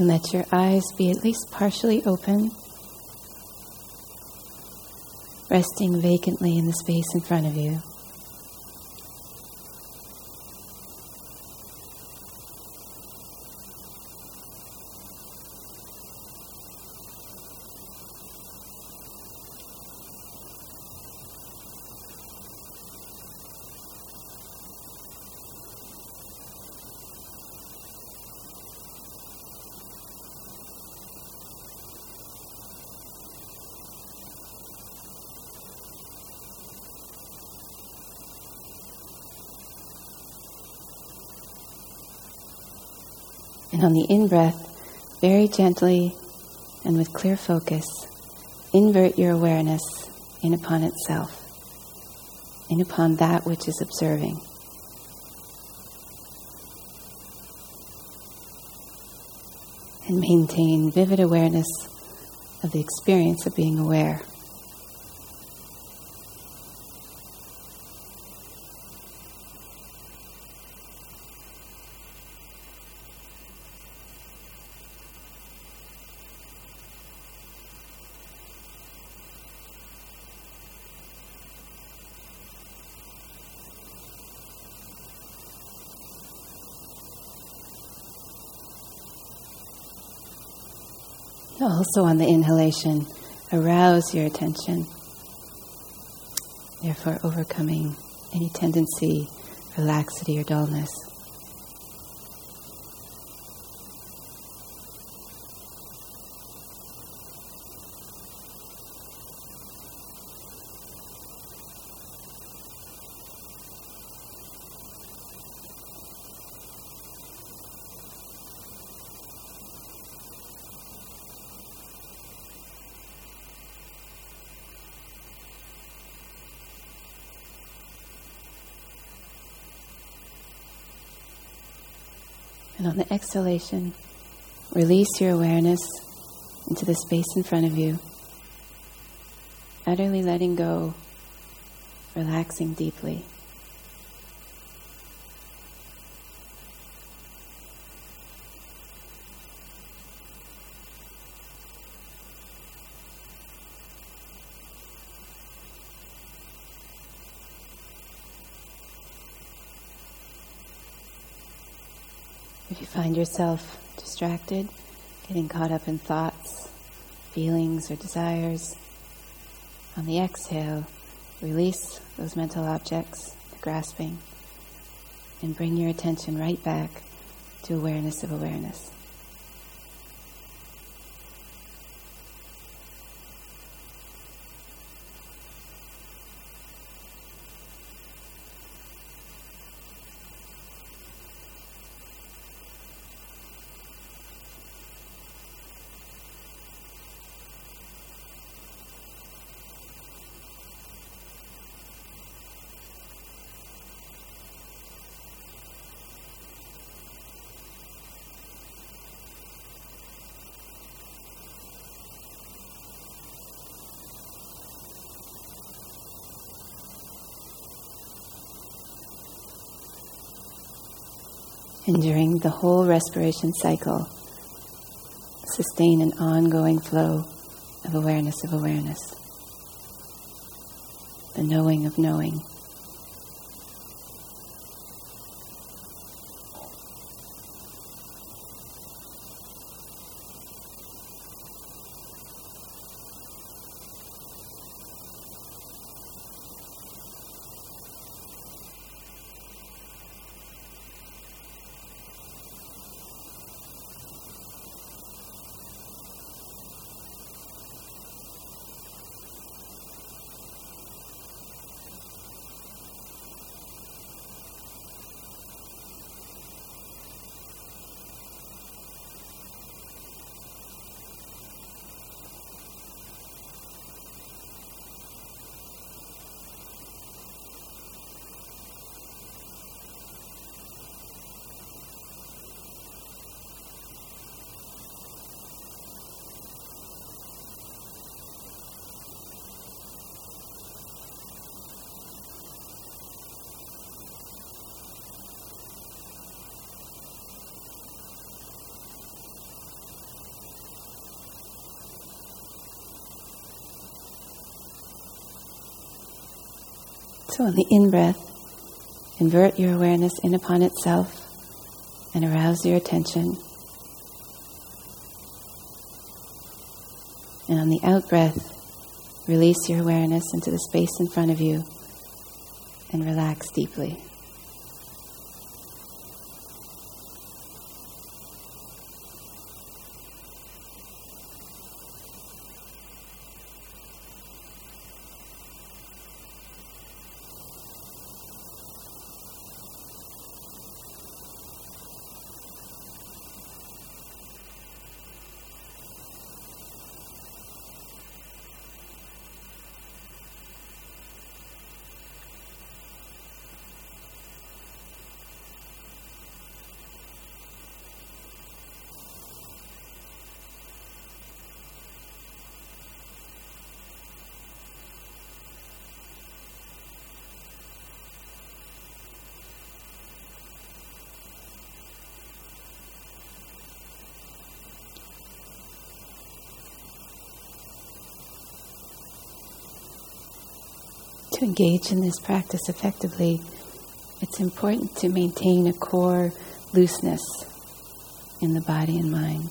And let your eyes be at least partially open, resting vacantly in the space in front of you. And on the in breath, very gently and with clear focus, invert your awareness in upon itself, in upon that which is observing. And maintain vivid awareness of the experience of being aware. Also, on the inhalation, arouse your attention, therefore, overcoming any tendency for laxity or dullness. And on the exhalation, release your awareness into the space in front of you, utterly letting go, relaxing deeply. If you find yourself distracted, getting caught up in thoughts, feelings, or desires, on the exhale, release those mental objects, the grasping, and bring your attention right back to awareness of awareness. And during the whole respiration cycle, sustain an ongoing flow of awareness of awareness, the knowing of knowing. So on the in breath, invert your awareness in upon itself and arouse your attention. And on the out breath, release your awareness into the space in front of you and relax deeply. To engage in this practice effectively, it's important to maintain a core looseness in the body and mind.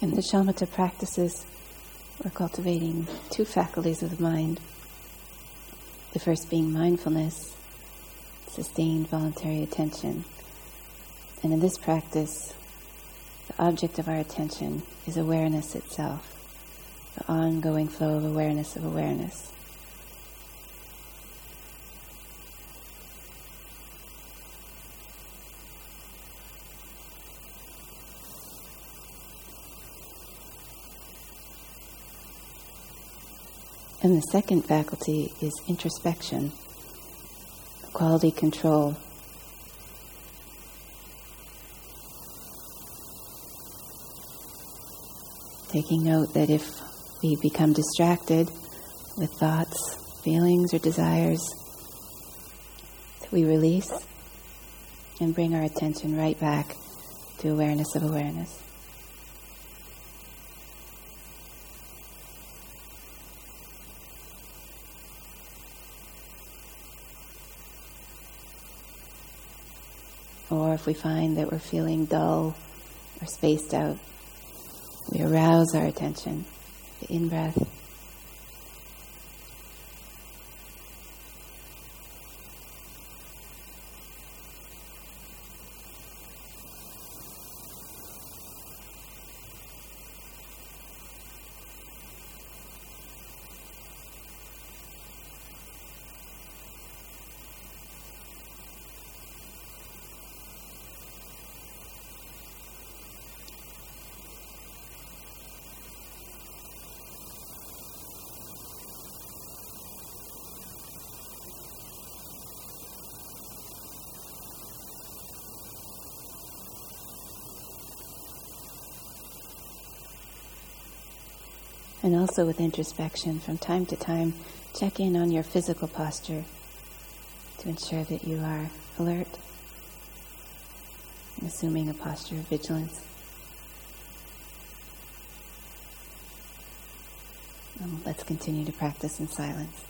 In the shamatha practices, we're cultivating two faculties of the mind. The first being mindfulness, sustained voluntary attention. And in this practice, the object of our attention is awareness itself, the ongoing flow of awareness of awareness. And the second faculty is introspection, quality control. Taking note that if we become distracted with thoughts, feelings, or desires, that we release and bring our attention right back to awareness of awareness. Or if we find that we're feeling dull or spaced out, we arouse our attention, the in breath And also with introspection, from time to time, check in on your physical posture to ensure that you are alert assuming a posture of vigilance. And let's continue to practice in silence.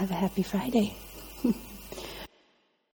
Have a happy Friday.